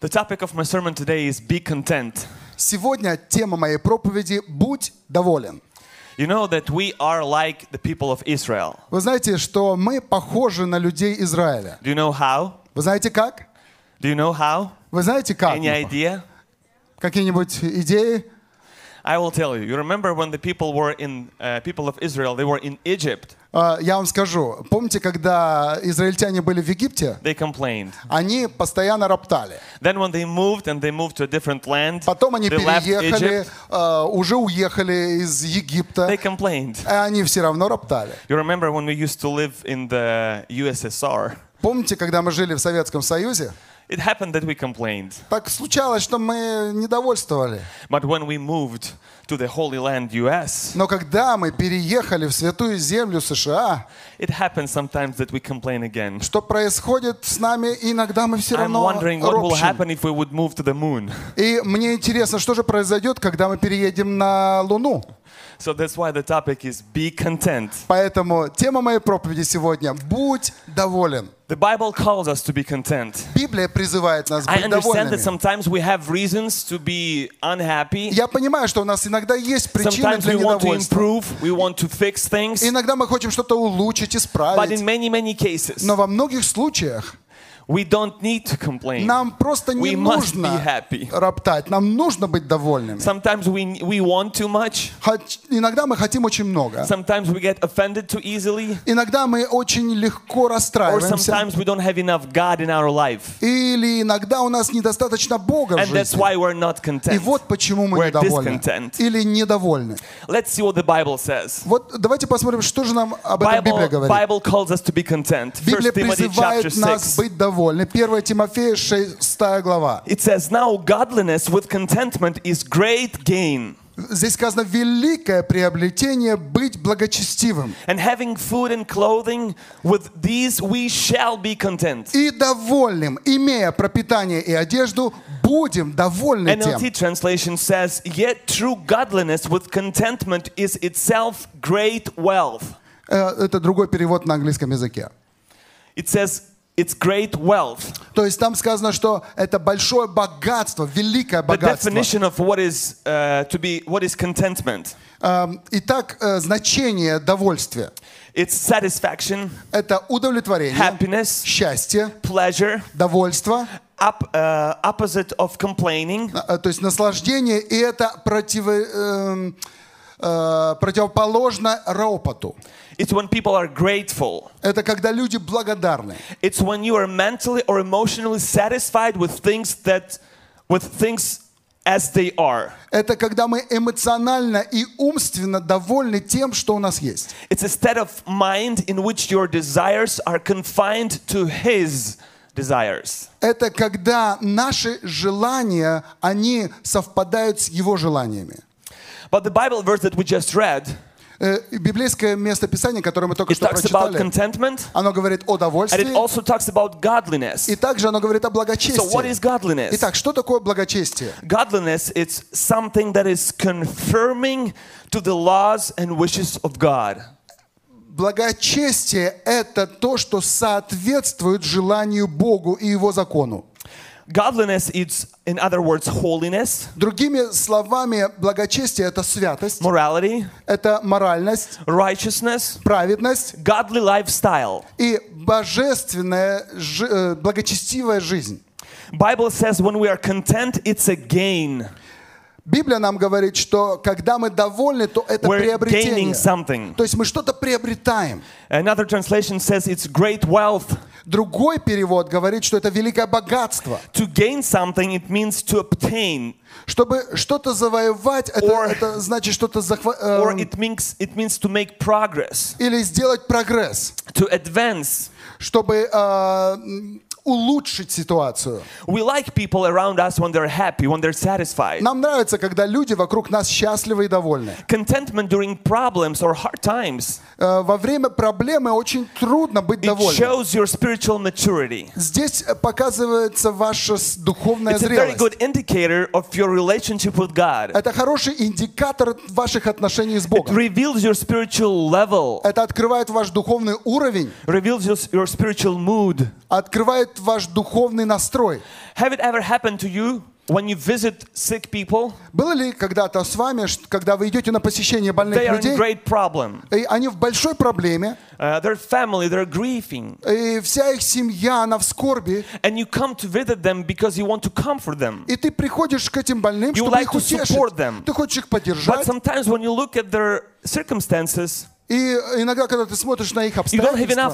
The topic of my sermon today is be content. Сегодня тема моей проповеди «Будь доволен». You know that we are like the people of Israel. Вы знаете, что мы похожи на людей Израиля. Do you know how? Вы знаете как? Do you know how? Вы знаете как? Any idea? Какие-нибудь идеи? I will tell you. You remember when the people were in uh, people of Israel? They were in Egypt. А, Я вам скажу. Помните, когда израильтяне были в Египте? They complained. Они постоянно роптали. Then when they moved and they moved to a different land, Потом они they переехали, а, уже уехали из Египта. They complained. И они все равно роптали. You remember when we used to live in the USSR? Помните, когда мы жили в Советском Союзе? It happened that we complained. Так случалось, что мы недовольствовали. But when we moved to the Holy Land, US, Но когда мы переехали в святую землю США, it happens sometimes that we complain again. что происходит с нами, иногда мы все I'm равно wondering what will happen if we would move to the moon. И мне интересно, что же произойдет, когда мы переедем на Луну. So that's why the topic is be content. Поэтому тема моей проповеди сегодня «Будь доволен». The Bible calls us to be content. Библия призывает нас I быть understand that довольными. sometimes we have reasons to be unhappy. Я понимаю, что у нас иногда есть причины Sometimes для we want to недовольства. improve, we want to fix things. Иногда мы хотим что-то улучшить, But исправить. in many, many cases, Но во многих случаях we don't need to complain. нам просто не We must be нужно happy. роптать, нам нужно быть довольными. Sometimes we, we want too much. Хоть- Иногда мы хотим очень много. Sometimes we get offended too easily. Иногда мы очень легко Or расстраиваемся. sometimes we don't have enough God in our life. Или иногда у нас недостаточно Бога в And that's жизни. why we're not И content. вот почему мы We're недовольны. discontent. Или недовольны. Let's see what the Bible says. Вот давайте посмотрим, что же нам об этом Библия Bible, говорит. Bible calls us to be content. 1 Библия Timothy chapter призывает нас 6. быть Довольны. 1 Тимофея 6 глава. It says, Now godliness with contentment is great gain. Здесь сказано великое приобретение быть благочестивым And having food and clothing, with these we shall be content. и довольным, имея пропитание и одежду, будем довольны тем. NLT translation says, Yet true godliness with contentment is itself great wealth. Э, Это другой перевод на английском языке. It says, It's great wealth. То есть там сказано, что это большое богатство, великое The богатство. definition of what is uh, to be what is contentment. Эм, Итак, э, значение довольствия It's satisfaction, – это удовлетворение, happiness, счастье, pleasure, довольство, up, uh, opposite of complaining, э, то есть наслаждение, и это противо- эм, э, противоположно ропоту. It's when people are grateful. Это когда люди благодарны. It's when you are mentally or emotionally satisfied with things that with things as they are. Это когда мы эмоционально и умственно довольны тем, что у нас есть. It's a state of mind in which your desires are confined to his desires. Это когда наши желания, они совпадают с его желаниями. But the Bible verse that we just read, Э, Библейское местописание, которое мы только it что talks about прочитали, contentment оно говорит о and it довольстве, also talks about godliness. и также оно говорит о So what is благочестии. godliness? Итак, что такое благочестие? Godliness it's something that is confirming to the laws and wishes of God. Благочестие – это то, что соответствует желанию Богу и Его закону. Godliness is in other words holiness, Другими словами, благочестие – это святость, morality, это моральность, righteousness, праведность godly lifestyle. и божественная, жи- э, благочестивая жизнь. Bible says when we are content, it's a gain. Библия нам говорит, что когда мы довольны, то это We're приобретение. gaining something. То есть мы что-то приобретаем. Another translation says it's great wealth. Другой перевод говорит, что это великое богатство. To gain something, it means to obtain, Чтобы что-то завоевать, это, Or- это значит что-то захватить. or it means it means to make progress, или сделать прогресс, to advance. чтобы э, улучшить ситуацию. We like people around us when they're happy, when they're satisfied. Нам нравится, когда люди вокруг нас счастливы и довольны. Contentment during problems or hard times. Э, во время проблемы очень трудно быть It довольным. shows your spiritual maturity. Здесь э, показывается ваша духовная It's a very зрелость. good indicator of your relationship with God. Это хороший индикатор ваших отношений с It Богом. reveals your spiritual level, Это открывает ваш духовный уровень, reveals your spiritual mood. открывает ваш духовный настрой. Have it ever happened to you when you visit sick people? Было ли когда-то с вами, когда вы идете на посещение больных They are in людей, great problem. и они в большой проблеме, Uh, their family, they're grieving. и вся их семья, она в скорби, And you come to visit them because you want to comfort them. и ты приходишь к этим больным, You чтобы like их утешить. them. Ты хочешь их But поддержать. sometimes when you look at their circumstances, И иногда, когда ты смотришь на их you обстоятельства,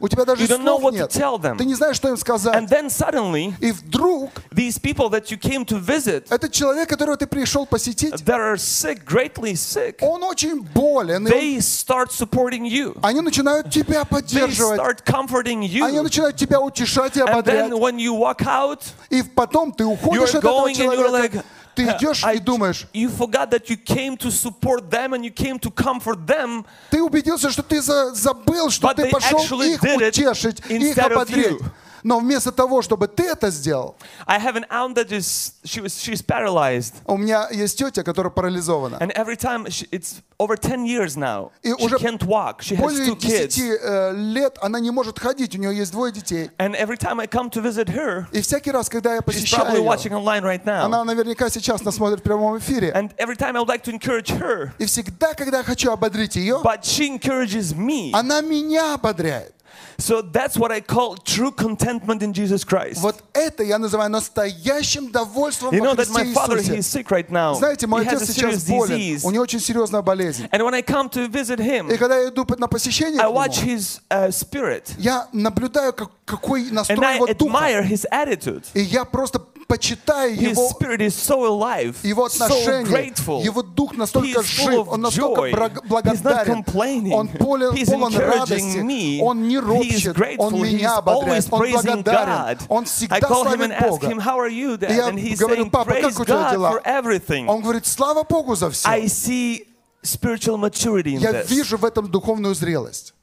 у тебя даже You слов нет. Ты не знаешь, что им сказать. And suddenly, И вдруг these people that you came to visit, этот человек, которого ты пришел посетить, that are sick, greatly sick, он очень болен. they start supporting you. Они начинают тебя They поддерживать. start comforting Они you. начинают тебя утешать и And ободрять. then when you walk out, И потом ты уходишь от этого and человека. like, Ты идешь I- и думаешь, you forgot that you came to support them and you came to comfort them, ты убедился, что ты за- забыл, что ты пошел их утешить, их ободрить. Но вместо того, чтобы ты это сделал, I have an aunt that is she was she's paralyzed, у меня есть тетя, которая парализована. and every time she, it's over 10 years now. И She уже can't walk. She has Более two kids, 10 э, лет она не может ходить, у нее есть двое детей. and every time I come to visit her, И всякий раз, когда я посещаю ее, watching online right now. она наверняка сейчас нас смотрит в прямом эфире. And every time I would like to encourage her, И всегда, когда я хочу ободрить ее, but she encourages me. она меня ободряет. So that's what I call true contentment in Jesus Christ. Вот это я называю настоящим довольством You know во that my Христе father he Иисусе. is sick right now. Знаете, мой He has отец a сейчас serious болен, disease. у него очень серьезная болезнь. And when I come to visit him, И когда я иду на посещение I к watch нему, his uh, spirit я наблюдаю, как- какой and настрой I его духа. admire his attitude. И я просто почитаю His его, spirit is so alive, его so отношения. grateful. Его дух настолько He's full жив, of он настолько joy. браг- He's not благодарен. complaining. Он полон, He's полон радости. encouraging me. Он не He's ропщет. grateful. Он меня He's always ободряет. Он praising благодарен. God. Он I всегда call him and славит ask Бога. him, how are you, Dad? И я And he's говорю, saying, папа, praise как у тебя God дела? for everything. Он говорит, слава Богу за все. I see spiritual maturity in Я this. вижу в этом духовную зрелость.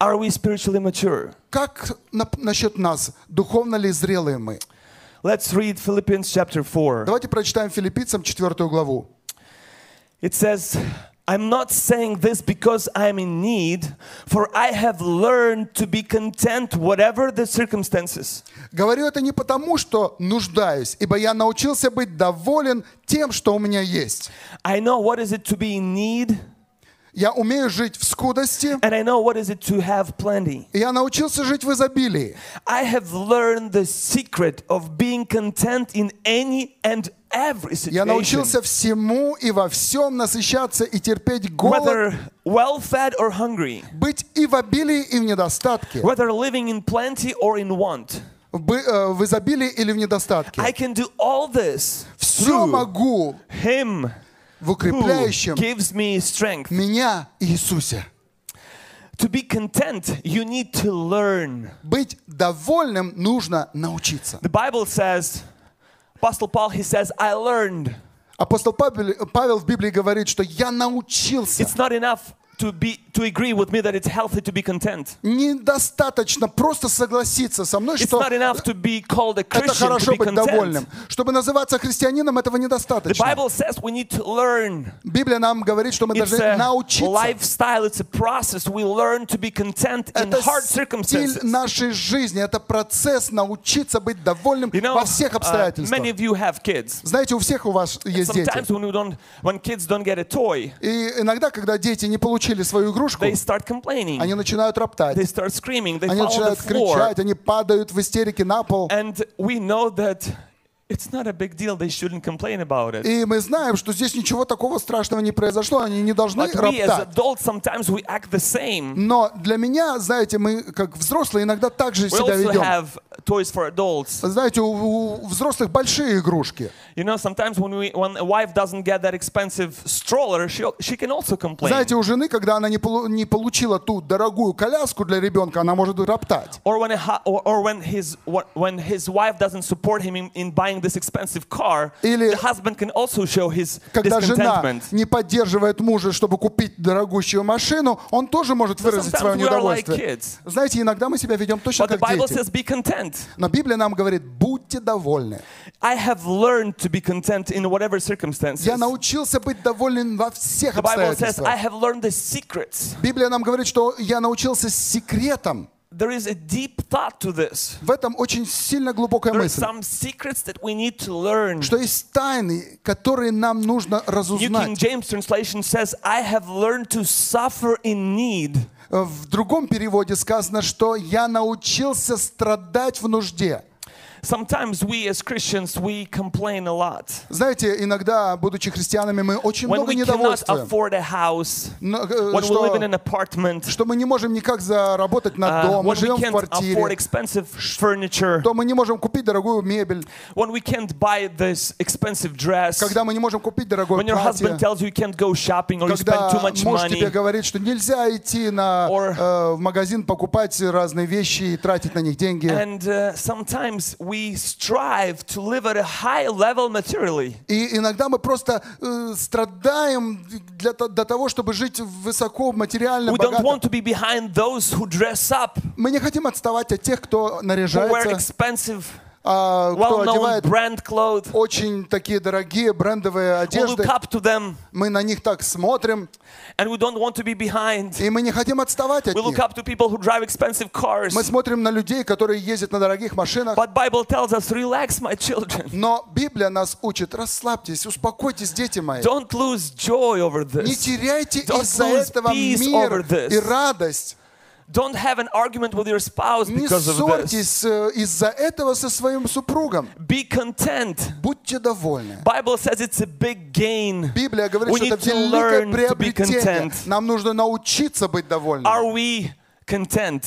Are we spiritually mature? Как на- насчет нас? Духовно ли зрелые мы? Let's read Philippians chapter 4. Давайте прочитаем филиппийцам 4 главу. It says, I'm not saying this because I'm in need, for I have learned to be content whatever the circumstances. Говорю это не потому, что нуждаюсь, ибо я научился быть доволен тем, что у меня есть. I know what is it to be in need, Я умею жить в скудости, and I know what is it to have plenty. я научился жить в изобилии. I have learned the secret of being content in any and every Я situation. научился всему и во всем насыщаться и терпеть голод, Whether well fed or hungry, быть и в обилии, и в недостатке, whether living in plenty or in want. в, э, изобилии или в I недостатке. can do all this Все могу Him в укрепляющем меня Иисусе. To be content, you need to learn. Быть довольным нужно научиться. The Bible says, Apostle Paul, he says, I learned. Апостол Павел, Павел в Библии говорит, что я научился. It's not enough to be to agree with me that it's healthy to be content. Недостаточно просто согласиться со мной, It's что not enough to be called a это Christian to хорошо be быть довольным. Чтобы называться христианином, этого The недостаточно. Bible says we need to learn. Библия нам говорит, что мы It's должны научиться. lifestyle, it's a process. We learn to be content in Это hard стиль circumstances. нашей жизни, это процесс научиться быть довольным You know, во всех uh, обстоятельствах. many of you have kids. Знаете, у всех у вас есть дети. Sometimes when we don't, when kids don't get a toy, И иногда, когда дети не получили свою игрушку, they start complaining. они начинают роптать. They start screaming. They Они on the начинают floor. кричать, они падают в истерике на пол. And we know that it's not a big deal. They shouldn't complain about it. И мы знаем, что здесь ничего такого страшного не произошло, они не должны But we as роптать. adults sometimes we act the same. Но для меня, знаете, мы как взрослые иногда так же We себя also ведем. have toys for adults. Знаете, у, у взрослых большие игрушки. You know, sometimes when we when a wife doesn't get that expensive stroller, she she can also complain. Знаете, у жены, когда она не, полу- не получила ту дорогую коляску для ребенка, она может роптать. Or when a, hu- or, or when his when his wife doesn't support him in, in buying this expensive car, Или- the husband can also show his Когда жена не поддерживает мужа, чтобы купить дорогущую машину, он тоже может выразить sometimes свое are like kids. Знаете, иногда мы себя ведем точно But the как Bible дети. says, "Be content." Но Библия нам говорит, будьте довольны. I have learned to be content in whatever circumstances. Я научился быть доволен во всех The Bible says, обстоятельствах. "I have learned the secrets Библия нам говорит, что я научился секретам there is a deep thought to this. В этом очень сильно глубокая There мысль, some secrets that we need to learn. что есть тайны, которые нам нужно New King разузнать. James translation says, I have learned to suffer in need. В другом переводе сказано, что я научился страдать в нужде. Sometimes we as Christians, we complain a lot. Знаете, иногда, будучи христианами, мы очень When много we cannot недовольствуем. afford a house, Но, э, when we live in Что, an apartment, что мы не можем никак заработать на uh, дом, мы when we живем в can't afford квартире, expensive furniture, то мы не можем купить дорогую мебель, when we can't buy this expensive dress, когда мы не можем купить дорогое when your husband платье, tells you you can't go shopping or you spend когда too much муж тебе money, говорит, что нельзя идти на, Or- э, в магазин покупать разные вещи и тратить на них деньги. and uh, sometimes we strive to live at a high level materially. И иногда мы просто э, страдаем для, то- до того, чтобы жить высоко, материально, We don't богато. want to be behind those who dress up, Мы не хотим отставать от тех, кто who wear наряжается, expensive, а, кто одевает brand clothes. очень такие дорогие брендовые одежды. look up to them, Мы на них так смотрим, and we don't want to be behind. и мы не хотим отставать от We look них. up to people who drive expensive cars. Мы смотрим на людей, которые ездят на дорогих машинах. But Bible tells us, relax, my children. Но Библия нас учит, расслабьтесь, успокойтесь, дети мои. Don't lose joy over Не this. теряйте Don't из-за этого мир и радость. Don't have an argument with your spouse Не because of ссорьтесь э, из-за этого со своим супругом. Be content. Будьте довольны. Bible says it's a big gain. Библия говорит, We что это великое learn to be приобретение. content. Нам нужно научиться быть довольными. Are we content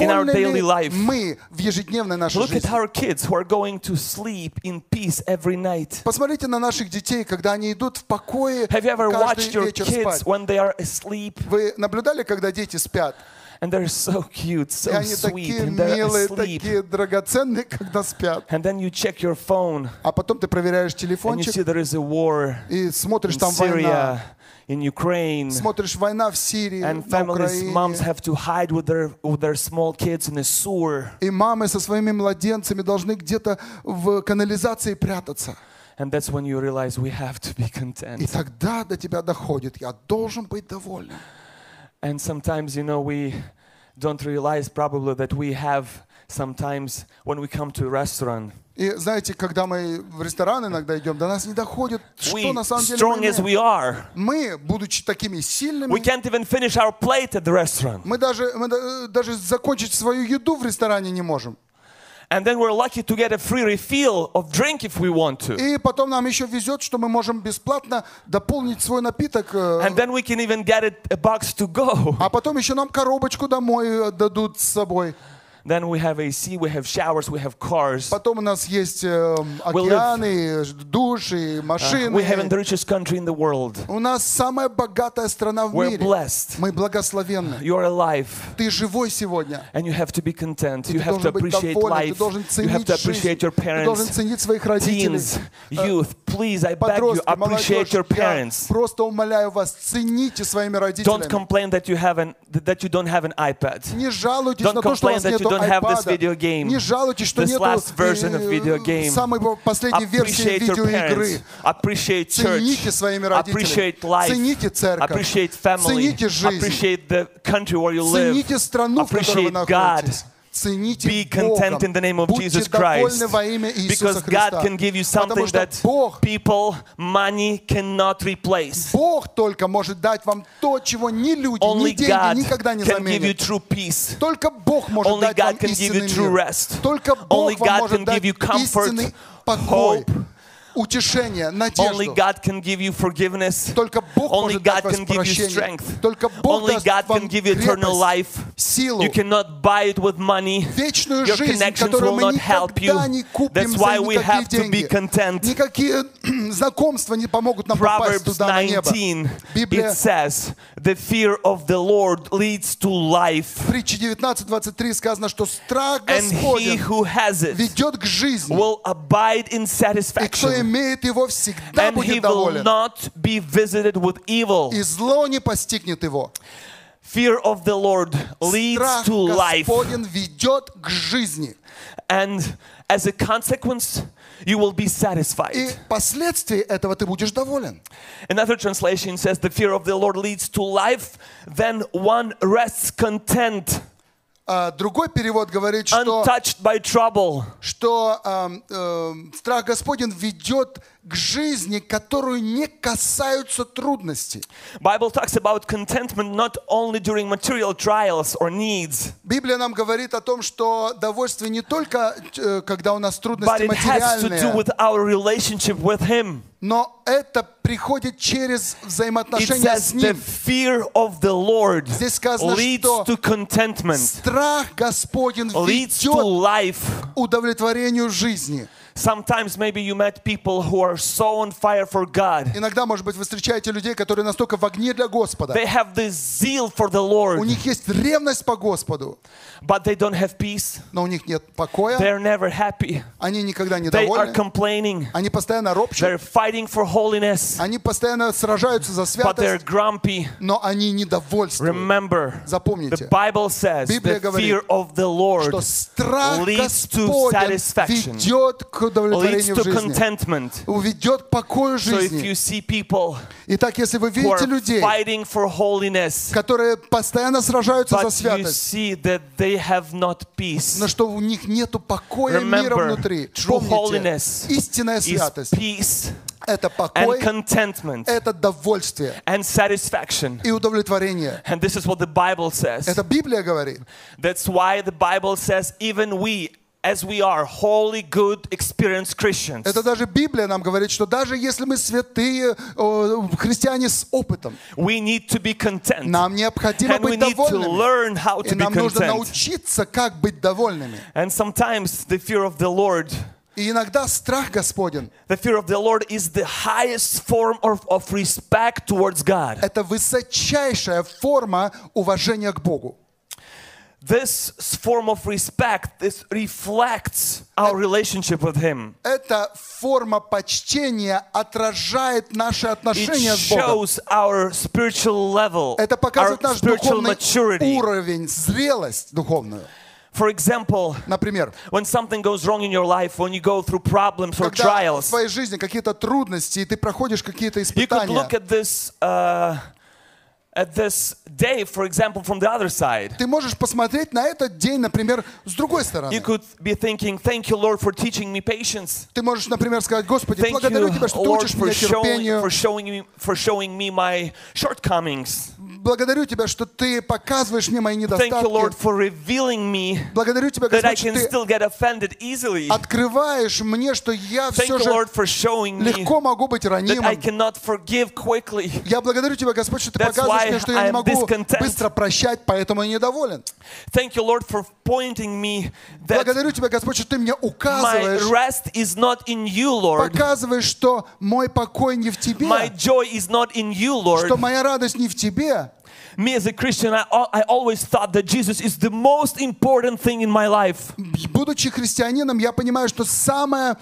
in our daily life? мы в ежедневной нашей Look at жизни? our kids who are going to sleep in peace every night. Посмотрите на наших детей, когда они идут в покое Have you ever watched your kids when they are asleep Вы наблюдали, когда дети спят? and they're so cute, И so они sweet, такие and they're милые, asleep? такие драгоценные, когда спят. And then you check your phone А потом ты проверяешь and you телефончик see there is a war и смотришь in там война. Syria, in Ukraine. Смотришь война в Сирии, And на families, moms Украине. have to hide with their with their small kids in a sewer. И мамы со своими младенцами должны где-то в канализации прятаться. And that's when you realize we have to be И content. тогда до тебя доходит, я должен быть довольным. And sometimes, you know, we don't realize probably that we have sometimes when we come to a restaurant, И знаете, когда мы в ресторан иногда идем, до нас не доходит, we, что на самом деле strong мы as we are, Мы, будучи такими we сильными, can't even finish our plate at the restaurant. мы даже, мы да- даже закончить свою еду в ресторане не можем. And then we're lucky to get a free refill of drink if we want to. И потом нам еще везет, что мы можем бесплатно дополнить свой напиток. э, And then we can even get it, a box to go. А потом еще нам коробочку домой э, дадут с собой. Then we have AC, we have showers, we have cars. Потом у нас есть э, океаны, души, машины. Uh, we have in the richest country in the world. У нас самая богатая страна в We're мире. blessed. Мы благословенны. You're alive. Ты живой сегодня. And you have to be content. И You ты have to должен быть appreciate доволен, ты life. должен You have ценить to жизнь, appreciate your ты должен parents. ценить своих родителей. Teens, Э, youth, please, I beg you, Подростки, appreciate молодежь, your я parents. просто умоляю вас, цените своими Don't родителями. complain that you have an that you don't have an iPad. Не жалуйтесь Don't на то, что у complain вас that you нету don't have this iPad. video game, Не жалуйтесь, что this нету last version of video game. э, самой последней версии Appreciate your видеоигры. parents. Appreciate church. Цените своими родителями. Appreciate life. Цените церковь. Appreciate family. Цените жизнь. Appreciate the country where you live. Цените страну, в которой вы Appreciate God. находитесь. Цените Be Богом. content in the name of Будьте Jesus Christ. довольны во имя Иисуса Because Христа. God can give you Потому something что that Бог, people, money cannot replace. Бог только может дать вам то, чего ни люди, ни Only деньги God никогда не can give you заменят. true peace. Только Бог может Only дать вам God can give you истинный true мир. rest. Только Бог Only вам God может can дать give you comfort, истинный покой, hope. утешение, Only надежду. God can give you forgiveness. Только Бог Only может дать God вам can give you прощение. strength. Только Бог Only даст God вам can give you eternal крепость, life. силу, You cannot buy it with money. вечную Your жизнь, connections которую will мы not help you. никогда не купим That's за why we никакие have to be деньги. content. Никакие знакомства не помогут нам попасть Proverbs туда на небо. 19, Библия, it says, the fear of the Lord leads to life. в притче 19.23 сказано, что страх And he Господень who has it ведет к жизни. will abide in И кто satisfaction. имеет его, всегда And he будет will доволен. not be visited with evil. И зло не постигнет его. Fear of the Lord leads Страх to life. Господень ведет к жизни. And as a consequence, you will be И satisfied. последствия этого ты будешь доволен. Another translation says, The fear of the Lord leads to life, then one rests content. А другой перевод говорит, что, что ам, эм, страх Господень ведет к жизни, которую не касаются трудностей. Bible talks about contentment not only during material trials or needs, Библия нам говорит о том, что довольствие не только, э, когда у нас трудности it has to do материальные, with our relationship with Him. но это приходит через взаимоотношения с the Ним. fear of the Lord Здесь сказано, leads что to contentment, страх Господень leads to ведет life. к удовлетворению жизни. Sometimes maybe you met people who are so on fire for God. Иногда, может быть, вы встречаете людей, которые настолько в огне для Господа. They have this zeal for the У Lord, них есть ревность по Господу, but they don't have peace. но у них нет покоя. They're never happy. Они никогда не They are довольны. complaining. Они постоянно They're ропщут. fighting for holiness, Они постоянно сражаются за but they're святость, grumpy. но они недовольствуют. Remember, the Запомните, Bible says Библия the говорит, fear of the Lord что страх leads to Господень satisfaction, ведет к leads удовлетворению to жизни, contentment. ведет к покою So if жизни. you see people Итак, если вы who видите are людей, fighting for holiness, которые постоянно сражаются за but you святость, see that they have not peace, но что у них нету покоя и мира Remember, внутри. true Помните, holiness истинная is святость peace – это and покой, contentment это довольствие and satisfaction. и удовлетворение. And this is what the Bible says. Это Библия говорит. That's why the Bible says, even we, as we are holy, good, experienced Christians, Это даже Библия нам говорит, что даже если мы святые христиане с опытом, we need to be content. нам необходимо And быть need to довольными. learn how И to be нам нужно научиться, как быть довольными. And sometimes the fear of the Lord, И иногда страх Господен the fear of the Lord is the highest form of, of respect towards God. – это высочайшая форма уважения к Богу. This form of respect this reflects our relationship with Him. Эта форма почтения отражает наши It отношения с Богом. shows our spiritual level, Это our показывает наш spiritual духовный maturity. уровень, зрелость духовную. For example, Например, when something goes wrong in your life, when you go through problems or когда в trials, твоей жизни какие-то трудности, и ты проходишь какие-то you could испытания, look at this uh, at this day, for example, from the other side. ты можешь посмотреть на этот день, например, с другой You стороны. could be thinking, "Thank you, Lord, for teaching me patience. Ты можешь, например, сказать, Господи, Thank благодарю you, Тебя, что Ты Lord, учишь for меня showing терпению. for showing me for showing me my shortcomings. Благодарю Тебя, что Ты показываешь мне мои Thank you, Lord, недостатки. for revealing me Благодарю Тебя, Господь, что Ты still get offended easily. открываешь мне, что я Thank все же Lord, for showing me легко могу быть that I ранимым. cannot forgive quickly. Я благодарю Тебя, Господь, что Ты That's показываешь мне, что я не могу быстро прощать, поэтому я недоволен. Thank you, Lord, for pointing me that Благодарю Тебя, Господь, что Ты мне my указываешь, rest is not in you, Lord. показываешь, что мой покой не в Тебе, My joy is not in you, Lord. что моя радость не в Тебе. Me as a Christian, I, I always thought that Jesus is the most important thing in my life. Будучи христианином, я понимаю, что самое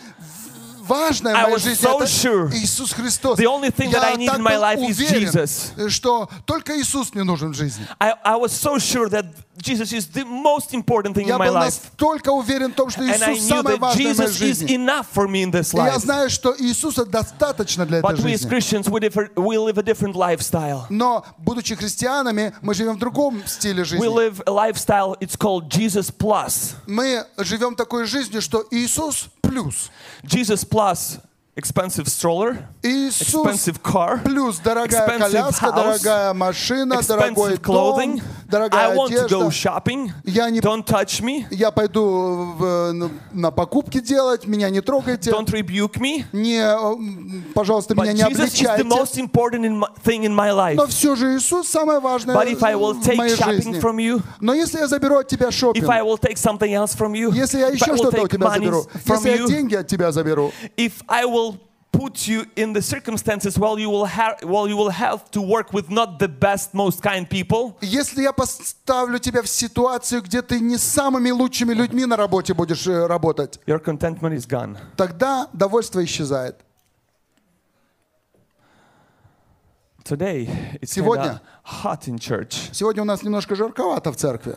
важное в моей жизни so это sure Иисус Христос. the only thing я that I need in my был life is уверен, Jesus. что только Иисус мне нужен в жизни. I, I was so sure that Jesus is the most important thing Я in my был life. настолько уверен в том, что Иисус самое важное в моей is жизни. enough for me in this И я life. знаю, что Иисуса достаточно для этой But we as жизни. Christians, we, differ, we live a different lifestyle. Но, будучи христианами, мы живем в другом стиле We жизни. live a lifestyle, it's called Jesus Plus. Мы живем такой жизнью, что Иисус плюс. Jesus Plus, plus expensive stroller, Иисус expensive car, плюс дорогая expensive коляска, house, дорогая машина, дорогой clothing. дом, дорогая I want to go одежда. shopping. Я не- Don't touch me. Я пойду в- на- покупки делать, меня не трогайте. Don't rebuke me. Не, м, пожалуйста, But меня не Jesus is the обличайте. most important in my, thing in my life. Но все же Иисус самое важное But if I will в take моей shopping жизни. from you, Но если я заберу от тебя шопинг, if I will take something else from you, если я еще что-то у тебя заберу, если я деньги от тебя заберу, if I will put you in the circumstances well you will have well you will have to work with not the best most kind people если я поставлю тебя в ситуацию, где ты не самыми лучшими людьми на работе будешь э, работать, your contentment is gone тогда довольство исчезает. today it's Сегодня. hot in church Сегодня у нас немножко жарковато в церкви.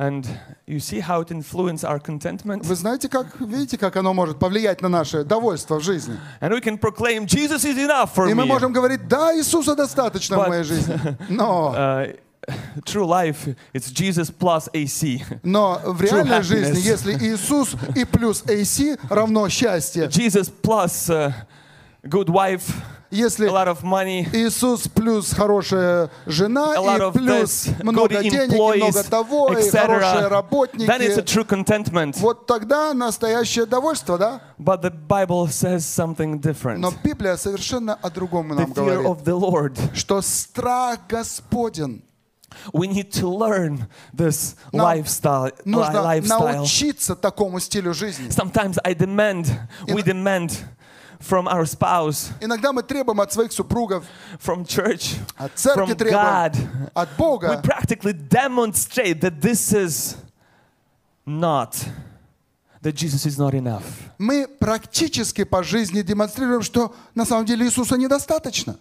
and you see how it influences our contentment Вы знаете, как, видите, как оно может повлиять на наше довольство в жизни? and we can proclaim Jesus is enough for И мы me можем говорить, да, Иисуса достаточно в But- моей жизни. Но uh, true life, it's Jesus plus AC. Но в реальной happiness. жизни, если Иисус и плюс AC равно счастье, Jesus plus uh, good wife, если Иисус плюс хорошая жена и плюс много денег, много того, и хорошие etc. Then it's a работники, true contentment. вот тогда настоящее довольство, да? But the Bible says something different. Но Библия совершенно о другом нам говорит, of the Lord. что страх Господен We need to learn this Нам lifestyle. li- нужно lifestyle. научиться такому стилю жизни. Sometimes I demand, we demand from our spouse, Иногда мы требуем от своих супругов, from church, от церкви from требуем, God. от We Бога. practically demonstrate that this is not, that Jesus is not enough. Мы практически по жизни демонстрируем, что на самом деле Иисуса недостаточно.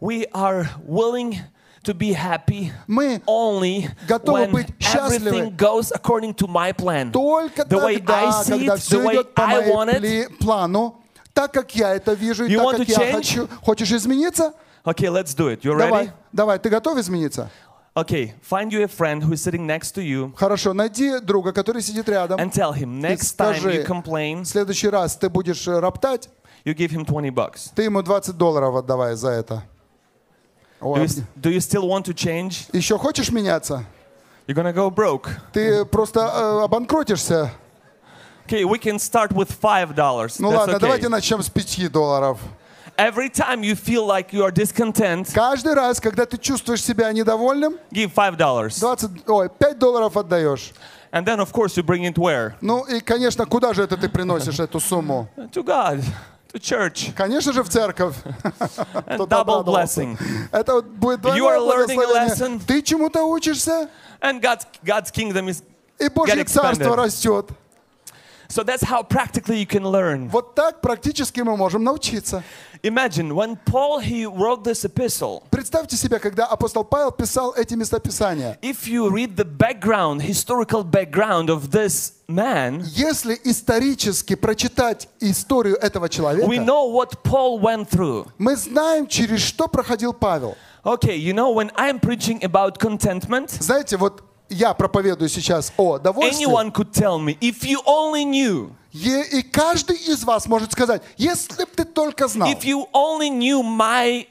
We are willing to be happy Мы only готовы when быть счастливы everything goes according to my plan. только The way тогда, I see когда it, все the way идет по I want моему it. пли- плану, Так как я это вижу и You так как я хочу. Хочешь измениться? Okay, let's do it. You Давай, ready? давай, ты готов измениться? Okay, find you a friend who is sitting next to you Хорошо, найди друга, который сидит рядом. and tell him next time you complain, в следующий раз ты будешь э, роптать, you give him 20 bucks. ты ему 20 долларов отдавай за это. Do you, do you still want to change? Еще хочешь меняться? You're gonna go broke. Ты просто э, обанкротишься. Okay, we can start with five dollars. Ну That's ладно, okay. давайте начнем с 5 долларов. Every time you feel like you are discontent, Каждый раз, когда ты чувствуешь себя недовольным, give five dollars. 20, ой, 5 долларов отдаешь. And then of course you bring it where? Ну и, конечно, куда же это ты приносишь эту сумму? To God, to church. Конечно же, в церковь. And double blessing. Это будет You are learning a lesson. Ты чему-то учишься, And God's God's kingdom is и Божье царство expanded. растет. so that's how practically you can learn. Вот так практически мы можем научиться. Imagine when Paul he wrote this epistle. Представьте себе, когда апостол Павел писал эти местописания. If you read the background, historical background of this man, Если исторически прочитать историю этого we человека, know what Paul went through. мы знаем, через что проходил Павел. Okay, you know, when I'm preaching about contentment, Знаете, вот я проповедую сейчас о довольстве, anyone could tell me, if you only knew, е- и каждый из вас может сказать, если бы ты только знал, if you only knew my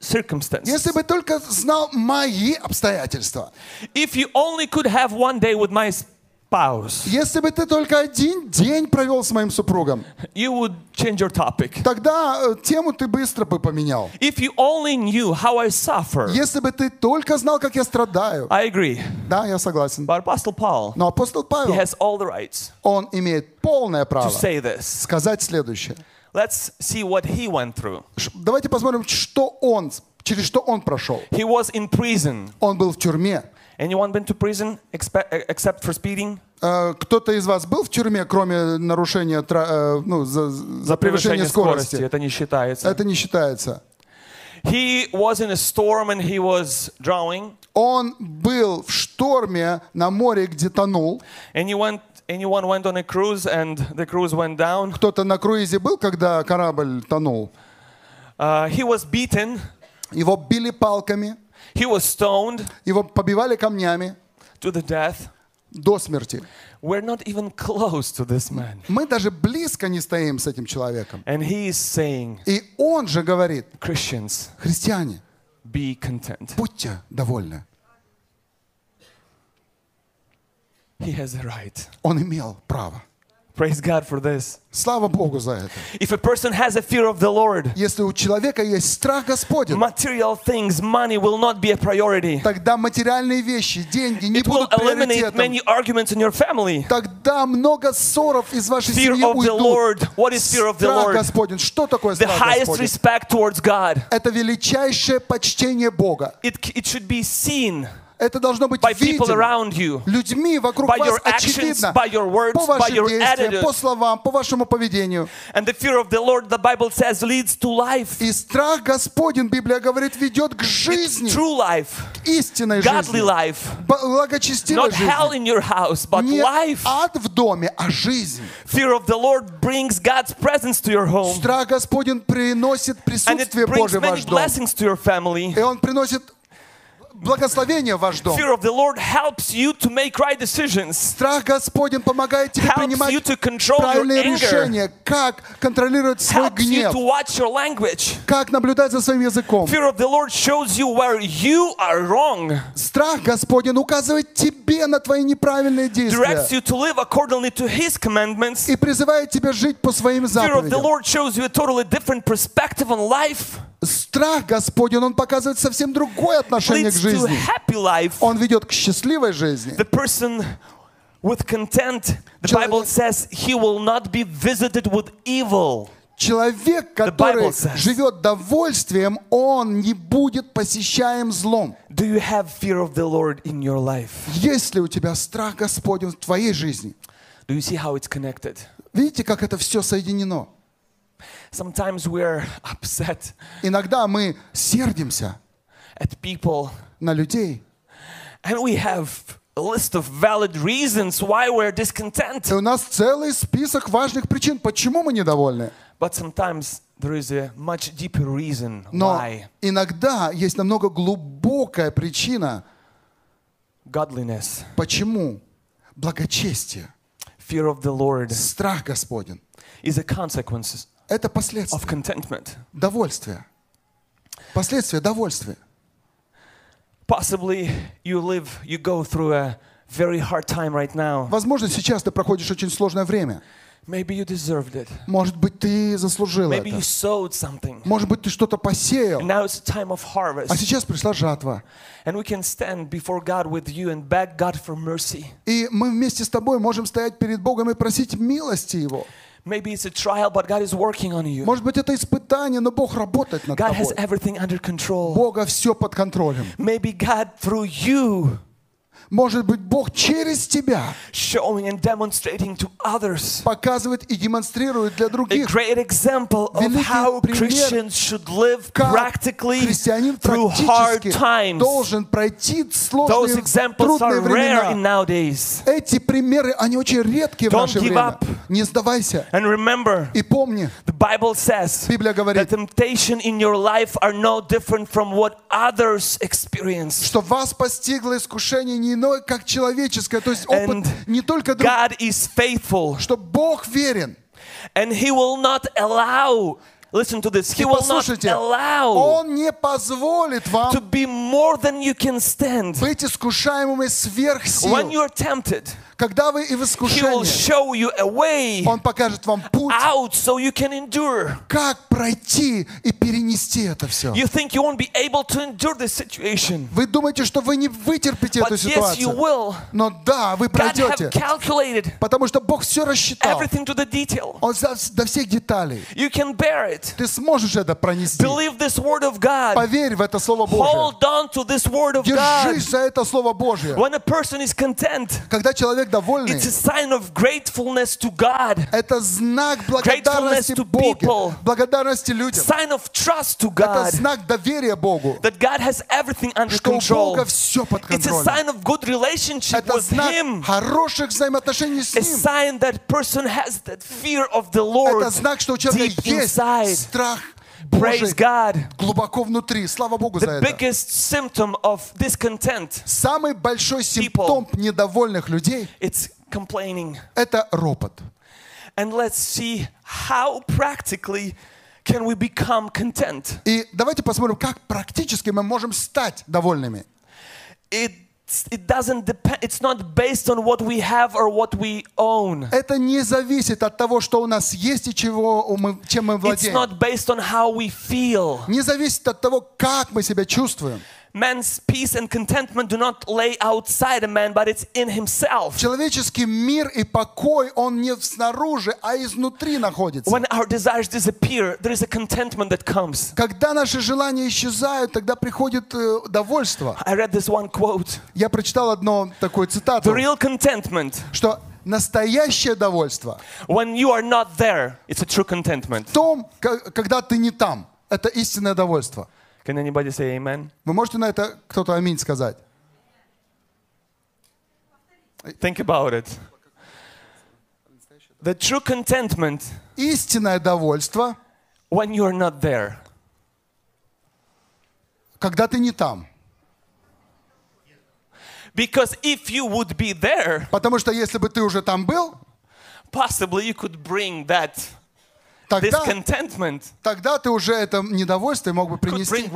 circumstances, если бы только знал мои обстоятельства, if you only could have one day with my spouse, если бы ты только один день провел с моим супругом, you would change your topic. тогда э, тему ты быстро бы поменял. If you only knew how I suffer, Если бы ты только знал, как я страдаю. I agree. Да, я согласен. But Apostle Paul, Но апостол he Павел, has all the rights он имеет полное to право say this. сказать следующее. Let's see what he went through. Давайте посмотрим, что он, через что он прошел. He was in prison. Он был в тюрьме. Anyone been to prison uh, except for speeding? Э, Кто-то из вас был в тюрьме, кроме нарушения, э, ну, за, за превышение скорости? Это не считается. Это не считается. He was in a storm and he was drowning. Он был в шторме на море, где тонул. And he went, anyone went on a cruise and the cruise went down. Кто-то на круизе был, когда корабль тонул. Uh, he was beaten. Его били палками, He was stoned его побивали камнями to the death. до смерти. We're not even close to this man. Мы даже близко не стоим с этим человеком. And he is saying, И он же говорит, Christians, христиане, be content. будьте довольны. He has a right. Он имел право. Praise God for this. Слава Богу за это. If a person has a fear of the Lord, Если у человека есть страх Господень, material things, money will not be a priority. тогда материальные вещи, деньги не It will будут eliminate приоритетом. many arguments in your family. Тогда много ссоров из вашей Fear семьи of the уйдут. Lord. What is fear of the Страх Lord? Господень. Что такое The страх highest Господень? respect towards God. Это величайшее почтение Бога. It, it should be seen Это должно быть by people around you. людьми вокруг by вас your actions, очевидно. by your words, По by вашим your действиям, attitude. по словам, по вашему поведению. And the fear of the Lord, the Bible says, leads to life. И страх Господень, Библия говорит, ведет к жизни, True life, к истинной godly жизни, life. благочестивой Not hell in your house, but Не life. ад в доме, а жизнь. Fear of the Lord brings God's presence to your home. Страх Господень приносит And it присутствие brings Божие в many ваш дом. blessings to your family. И Он приносит благословение в ваш дом. Fear of the Lord helps you to make right decisions, Страх Господень помогает тебе helps принимать you to control your правильные anger, решения, как контролировать свой helps you гнев, to watch your language. как наблюдать за своим языком. Fear of the Lord shows you where you are wrong, Страх Господень указывает тебе на твои неправильные directs действия you to live accordingly to His commandments. и призывает тебя жить по своим Fear of the заповедям. Lord shows you a totally different perspective on life, Страх Господень, Он показывает совсем другое отношение к to жизни. Он ведет к счастливой жизни. The person with content, the Человек- Bible says, he will not be visited with evil. Человек, который живет довольствием, он не будет посещаем злом. Do you have fear of the Lord in your life? Есть ли у тебя страх Господень в твоей жизни? Do you see how it's connected? Видите, как это все соединено? Sometimes we're upset Иногда мы сердимся at people на людей, and we have a list of valid reasons why we're и discontent. у нас целый список важных причин, почему мы недовольны. But sometimes there is a much deeper reason Но why. иногда есть намного глубокая причина, Godliness, почему благочестие, fear of the Lord страх Господень is a consequence – это of последствия contentment. довольствия. Последствия довольствия. Possibly you live, you go through a very hard time right now. Возможно, сейчас ты проходишь очень сложное время. Maybe you deserved it. Может быть, ты заслужил Maybe это. you sowed something. Может быть, ты что-то посеял. And now it's a time of А harvest. сейчас пришла жатва. And we can stand before God with you and beg God for mercy. И мы вместе с тобой можем стоять перед Богом и просить милости Его. Maybe it's a trial, but God is working on you. Может быть, это испытание, но Бог работает над God has тобой. everything under control. Бога все под контролем. Maybe God, through you, Может быть, Бог через тебя showing and demonstrating to others показывает и демонстрирует для a других, great example of how Christians should live practically through hard times. должен пройти Those сложные, examples are трудные rare in времена. nowadays. Эти примеры, они очень редкие в Don't наше give время. up. Не сдавайся. And remember, И помни, Bible says Библия that говорит, temptation in your life are no different from what others experience. что вас постигло искушение не иное, как человеческое, то есть опыт And не только друг, God is faithful что Бог верен. and He will not allow, listen to this, He will not allow Он не позволит to вам be more than you can stand. быть искушаемыми сверх When сил. you're tempted, Когда вы и в искушении, you Он покажет вам путь, out so you can endure. как пройти и перенести это все. You think you won't be able to endure this situation, Вы думаете, что вы не вытерпите but эту yes, you ситуацию. will. Но да, вы God have пройдете, calculated потому что Бог все рассчитал. everything to the detail. Он до всех деталей. You can bear it. Ты сможешь это пронести. Believe this word of God. Поверь в это Слово Божье. Hold on to this word of God. Держись за это Слово Божье. When a person is content, Когда человек довольный, it's a sign of gratefulness to God, это знак благодарности Богу, благодарности людям. sign of trust to Это God, знак доверия Богу, that God has everything under что у control. Бога все под It's a контролем. sign of good relationship Это with знак Him. хороших взаимоотношений с A Ним. sign that person has that fear of the Lord Это знак, что у человека есть. Страх Praise God. глубоко внутри. Слава Богу за это. biggest symptom of discontent, Самый большой симптом недовольных людей it's complaining. – это ропот. And let's see how practically can we become content. И давайте посмотрим, как практически мы можем стать довольными. It it doesn't depend it's not based on what we have or what we own. Это не зависит от того, что у нас есть и чего мы, чем мы It's владеем. not based on how we feel. Не зависит от того, как мы себя чувствуем. Man's peace and contentment do not lay outside a man, but it's in himself. Человеческий мир и покой, он не снаружи, а изнутри находится. When our desires disappear, there is a contentment that comes. Когда наши желания исчезают, тогда приходит э, довольство. I read this one quote. Я прочитал одну такую The цитату, real contentment, что настоящее довольство when you are not there, it's a true contentment. в том, когда ты не там. Это истинное довольство. Can anybody say amen? Вы можете на это кто-то аминь сказать? Think about it. The true contentment Истинное довольство, when you are not there. когда ты не там. Because if you would be there, Потому что если бы ты уже там был, possibly you could bring that this тогда, тогда ты уже это недовольствие мог бы принести.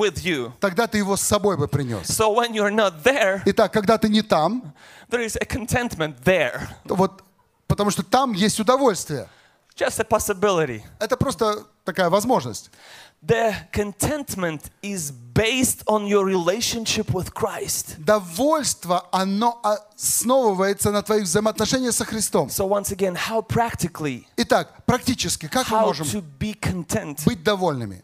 Тогда ты его с собой бы принес. So when you're not there, Итак, когда ты не там, there is a contentment there. вот, потому что там есть удовольствие. Just a possibility. Это просто такая возможность. The contentment is based on your relationship with Christ. Довольство, оно основывается на твоих взаимоотношениях со Христом. So once again, how practically, Итак, практически, как мы how можем to be content? быть довольными?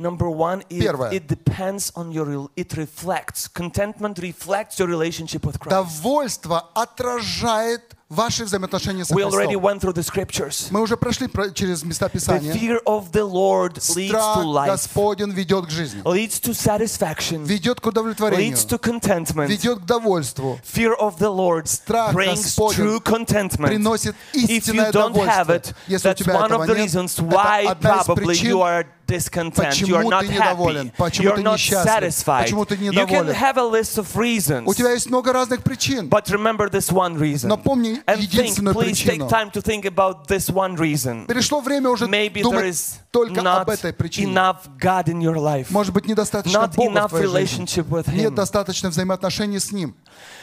Number one, it, Первое. it depends on your, rel- it reflects, contentment reflects your relationship with Christ. Довольство отражает ваши взаимоотношения со We already Христом. went through the scriptures. Мы уже прошли про- через места The Писания. fear of the Lord leads to Страх life, Господень ведет к жизни, leads to satisfaction, ведет к удовлетворению, leads to contentment. ведет к довольству, Fear of the Lord Страх brings Господень true contentment. приносит If you истинное don't have довольство. it, Если у that's тебя one этого of the нет, reasons это why одна из probably причин, you are discontent, you are почему not ты недоволен, happy, почему you're ты not несчастлив, satisfied. почему ты You can недоволен. have a list of reasons, У тебя есть много разных причин, but remember this one reason. но помни And think, единственную please take причину. time to think about this one reason. Пришло время уже Maybe there думать is только об not этой причине. enough God in your life. Может быть, недостаточно Not Бога в enough твоей relationship with жизни. Нет Him. достаточно взаимоотношений с Ним.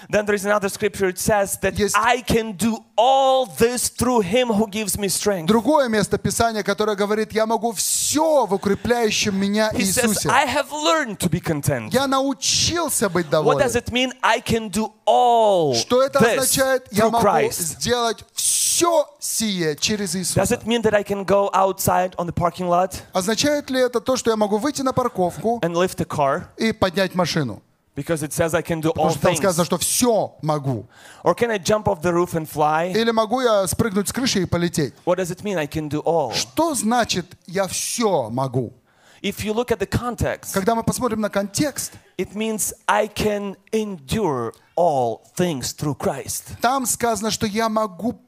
Then there is another scripture. It says that Есть- I can do all this through Him who gives me strength. Другое место Писания, которое говорит, я могу все в укрепляющем меня He says, Иисусе. I have learned to be content. Я научился быть What доволен. does it mean? I can do all Что это this означает? Я through могу Christ. сделать все сие через Does Иисуса. it mean that I can go outside on the parking lot Означает ли это то, что я могу выйти на парковку and lift a car? и поднять машину? Because it says I can do all Потому что там things. сказано, что все могу. Or can I jump off the roof and fly? Или могу я спрыгнуть с крыши и полететь? What does it mean? I can do all. Что значит я все могу? If you look at the context, Когда мы посмотрим на контекст, it means I can endure all things through Christ. там сказано, что я могу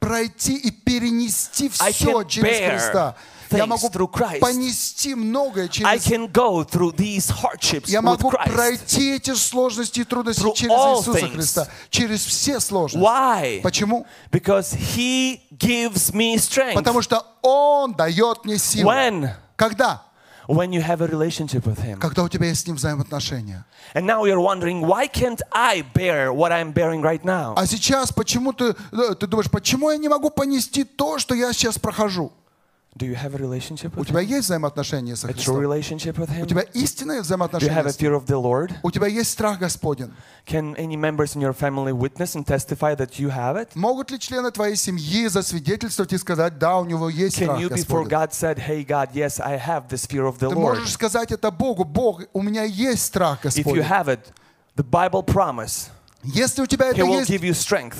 пройти и перенести I все can через bear Христа. Я могу понести многое I через can go through these hardships Я могу пройти эти сложности и трудности Through через Иисуса things. Христа, через все сложности. Why? Почему? Because He gives me strength. Потому что Он дает мне силу. When? Когда? When you have a relationship with Him. Когда у тебя есть с Ним взаимоотношения. And now you're wondering, why can't I bear what I'm bearing right now? А сейчас почему ты, э, ты думаешь, почему я не могу понести то, что я сейчас прохожу? Do you have a relationship У with тебя Him? есть взаимоотношения со A true Христом? relationship with У тебя истинные Do you have взаимоотношения a с Ним? fear of the Lord? У тебя есть страх Господень? Can any members in your family witness and testify that you have it? Могут ли члены твоей семьи засвидетельствовать и сказать, да, у него есть Can страх you before? God said, hey God, yes, I have this fear of the Ты Lord. можешь сказать это Богу, Бог, у меня есть страх If you have it, the Bible promise, Если у тебя это есть,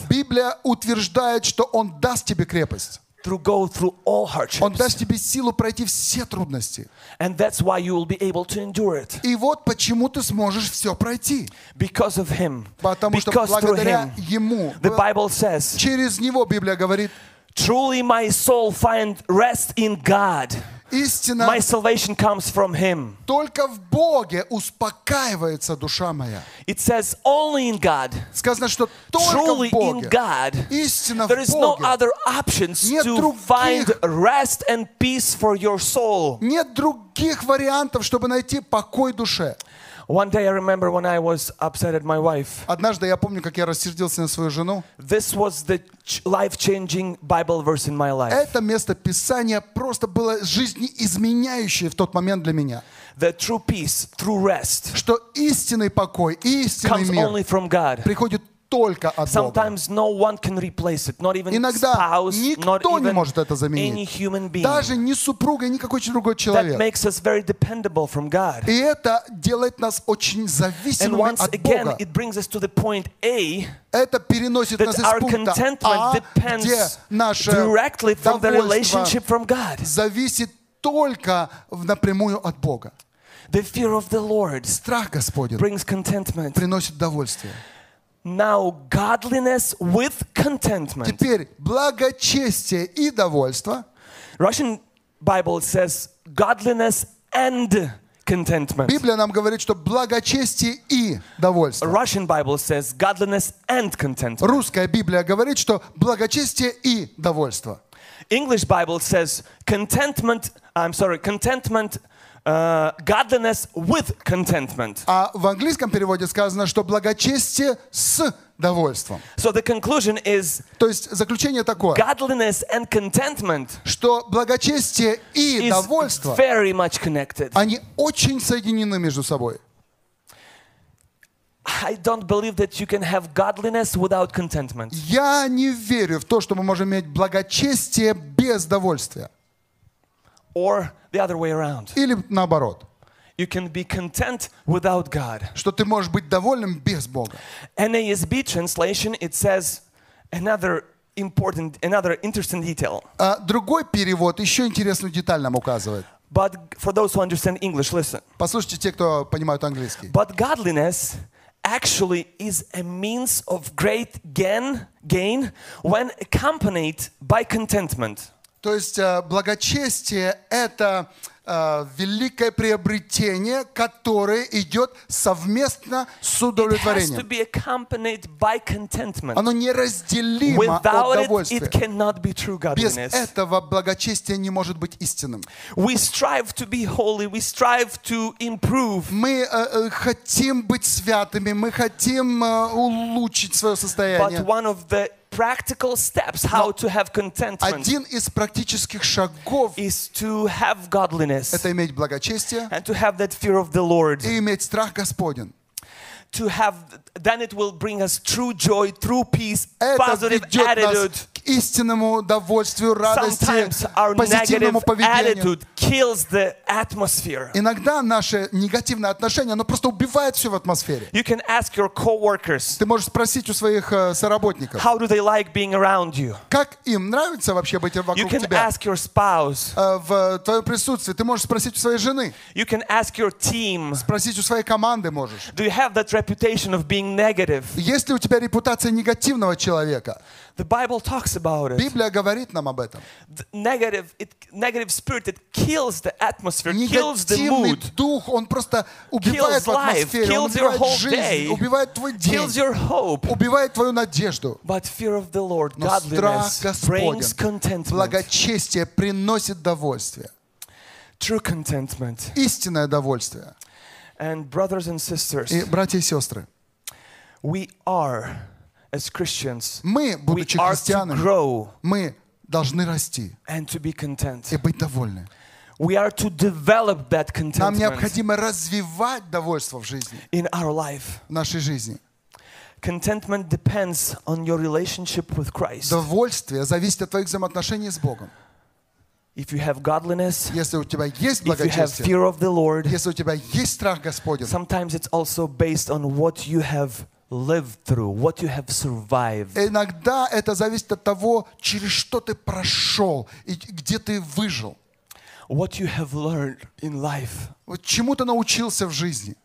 Библия утверждает, что Он даст тебе крепость. to go through all Он даст hardships. тебе силу пройти все трудности. And that's why you will be able to endure it. И вот почему ты сможешь все пройти. Because of Him. Потому что Because through благодаря Him. Ему, The Bible says, через Него Библия говорит, Truly my soul find rest in God. Истина My salvation comes from Him. только в Боге успокаивается душа моя. It says only in God. Сказано, что только Truly в in Боге. God. Истина There в is no Боге. other options Нет to других- find rest and peace for your soul. Нет других вариантов, чтобы найти покой душе. One day I remember when I was upset at my wife. Однажды я помню, как я рассердился на свою жену. This was the ch- life-changing Bible verse in my life. Это место Писания просто было жизнеизменяющее в тот момент для меня. The true peace, true rest Что истинный покой, истинный мир only from God. приходит только от Бога. Sometimes no one can replace it, not even Иногда spouse, not никто не even может это any заменить. human being. Даже не супруга, ни какой другой That человек. makes us very dependable from God. И это делает нас очень And зависимыми once от again, Бога. it brings us to the point A Это переносит that нас our из пункта А, где наше directly from the довольство relationship from God. зависит только напрямую от Бога. The fear of the Lord Страх Господень brings contentment. приносит довольствие. Now, godliness with contentment. Теперь благочестие и довольство. Russian Bible says godliness and contentment. Библия нам говорит, что благочестие и довольство. Russian Bible says godliness and contentment. Русская Библия говорит, что благочестие и довольство. English Bible says contentment, I'm sorry, contentment, uh, godliness with contentment. А в английском переводе сказано, что благочестие с довольством. So the conclusion is То есть заключение такое, godliness and contentment что благочестие и довольство, very much connected. они очень соединены между собой. I don't believe that you can have godliness without contentment. Я не верю в то, что мы можем иметь благочестие без довольствия. Or the other way around. Или наоборот, You can be content without God. что ты можешь быть довольным без Бога. NASB translation, it says another important, another interesting detail. А другой перевод еще интересную деталь нам указывает. But for those who understand English, listen. Послушайте те, кто понимают английский. But godliness actually is a means of great gain, gain when accompanied by contentment. То есть э, благочестие — это э, великое приобретение, которое идет совместно с удовлетворением. Оно неразделимо от Without it, довольствия. it cannot be true Без этого благочестие не может быть истинным. Мы э, э, хотим быть святыми, мы хотим э, улучшить свое состояние. one of the practical steps how to have contentment Один из практических шагов is to have godliness — это иметь благочестие and to have that fear of the Lord. и иметь страх Господень. To have, then it will bring us true joy, true peace, Это positive ведет нас attitude. Истинному довольствию, радости, позитивному поведению. Иногда наше негативное отношение, оно просто убивает все в атмосфере. You can ask your coworkers, Ты можешь спросить у своих э, соработников, как им нравится вообще быть You вокруг can тебя ask your spouse. э, в твоем присутствии. Ты можешь спросить у своей жены, You can ask your team. спросить у своей команды можешь. Do you have that reputation of being negative? Есть ли у тебя репутация негативного человека? The Bible talks about it. Библия говорит нам об этом. The negative, it, negative spirit, it kills the atmosphere, kills the Негативный mood, дух, он просто убивает в kills life, атмосфере, он kills your убивает whole жизнь, day, убивает твой kills день, your hope. убивает твою надежду. But fear of the Lord, Но страх godliness, brings Господень, contentment, благочестие приносит довольствие. true contentment. Истинное довольствие. And brothers and sisters, И, братья и сестры, we are, as Christians, мы, we будучи are to христианами, grow мы должны расти and to be content. и быть довольны. We are to develop that Нам contentment необходимо развивать довольство в жизни, in our life. в нашей жизни. Contentment depends on your relationship with Christ. Довольствие зависит от твоих взаимоотношений с Богом. If you have godliness, Если у тебя есть if you have благочестие, fear of the Lord, если у тебя есть страх Господень, sometimes it's also based on what you have lived through, what you have survived. иногда это зависит от того, через что ты прошел и где ты выжил. what you have learned in life, Вот чему ты научился в жизни.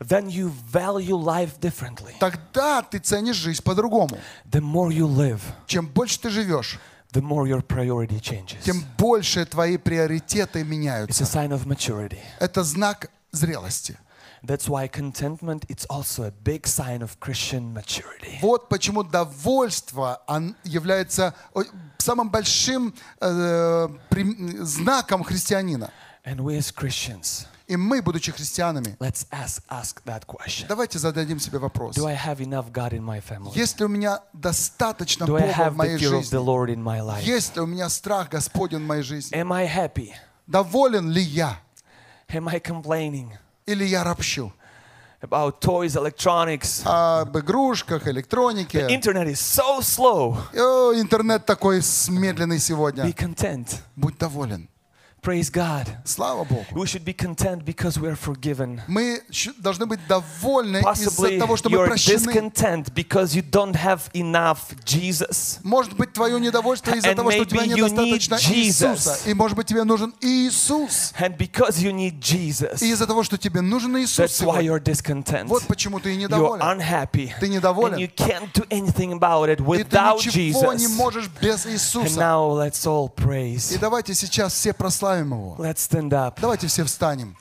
then you value life differently. Тогда ты ценишь жизнь по-другому. The more you live, Чем больше ты живешь, the more your priority changes. тем больше твои приоритеты It's a меняются. sign of maturity. Это знак зрелости. That's why contentment it's also a big sign of Christian maturity. Вот почему довольство он является о- самым большим э, прим- знаком христианина. And we as Christians, И мы, будучи христианами, let's ask ask that question. давайте зададим себе вопрос. Do I have enough God in my family? Есть ли у меня достаточно Do I Бога в have the моей fear of the жизни? Lord in my life? Есть ли у меня страх Господень в моей жизни? Am I happy? Доволен ли я? Am I complaining Или я ропщу? about toys, electronics? Об игрушках, The электронике. internet is so slow. О, интернет такой медленный Be сегодня. content. Будь доволен. Praise God. Слава Богу. We should be content because we are forgiven. Мы должны быть довольны из-за того, что мы you're прощены. discontent because you don't have enough Jesus. Может быть, твое недовольство из-за And того, что у тебя недостаточно Jesus. Иисуса. И может быть, тебе нужен Иисус. And because you need Jesus, И из-за того, что тебе нужен Иисус that's why you're discontent. Вот почему ты и You're недоволен. unhappy. Ты недоволен. And you can't do anything about it И ты without ничего не Jesus. можешь без And Иисуса. now let's all И praise. давайте сейчас все прославим Его. Let's stand up. Давайте все встанем.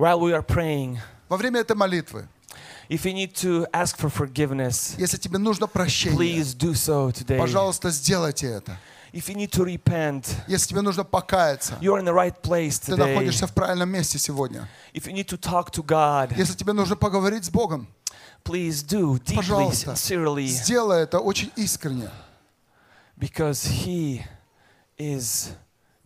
while we are praying, во время этой молитвы, if you need to ask for forgiveness, если тебе нужно прощение, please do so today. пожалуйста, сделайте это. If you need to repent, Если тебе нужно покаяться, you're in the right place ты today. находишься в правильном месте сегодня. If you need to talk to God, Если тебе нужно поговорить с Богом, please do deeply, пожалуйста, sincerely, сделай это очень искренне, because He is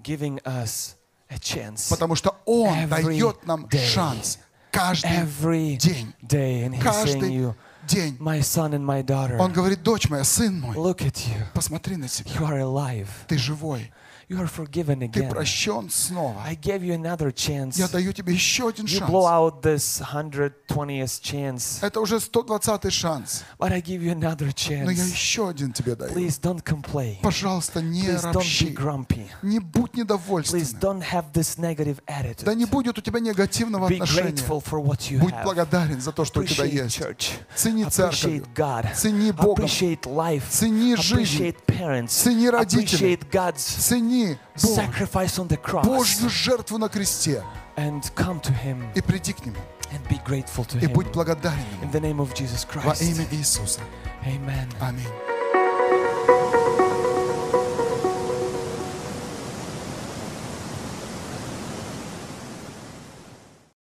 giving us a chance потому что Он Every дает нам day. шанс каждый every день. day, and He's saying Каждый you, день. my son and my daughter, Он говорит, дочь моя, сын мой, look at you. посмотри на себя. You are alive. Ты живой. You are forgiven Ты again. прощен снова. I gave you another chance. Я даю тебе еще один You blow шанс. out this 120th chance, Это уже 120 шанс. but I give you another Но я chance. еще один тебе даю. Please don't complain. Пожалуйста, не Please don't be grumpy. Не будь Please недовольственным. don't have this negative attitude. Да не будет у тебя негативного Be отношения. grateful for what you Будь have. благодарен за то, что у тебя есть. church. Цени церковь. God. Цени Бога. Life. Цени жизнь. Parents. Цени родителей. Цени Бога, sacrifice on the cross. Божью жертву на кресте. And come to Him И приди к Нему. and be grateful to И Him. будь благодарен In Ему. the name of Jesus Во Christ. имя Иисуса. Amen. Аминь.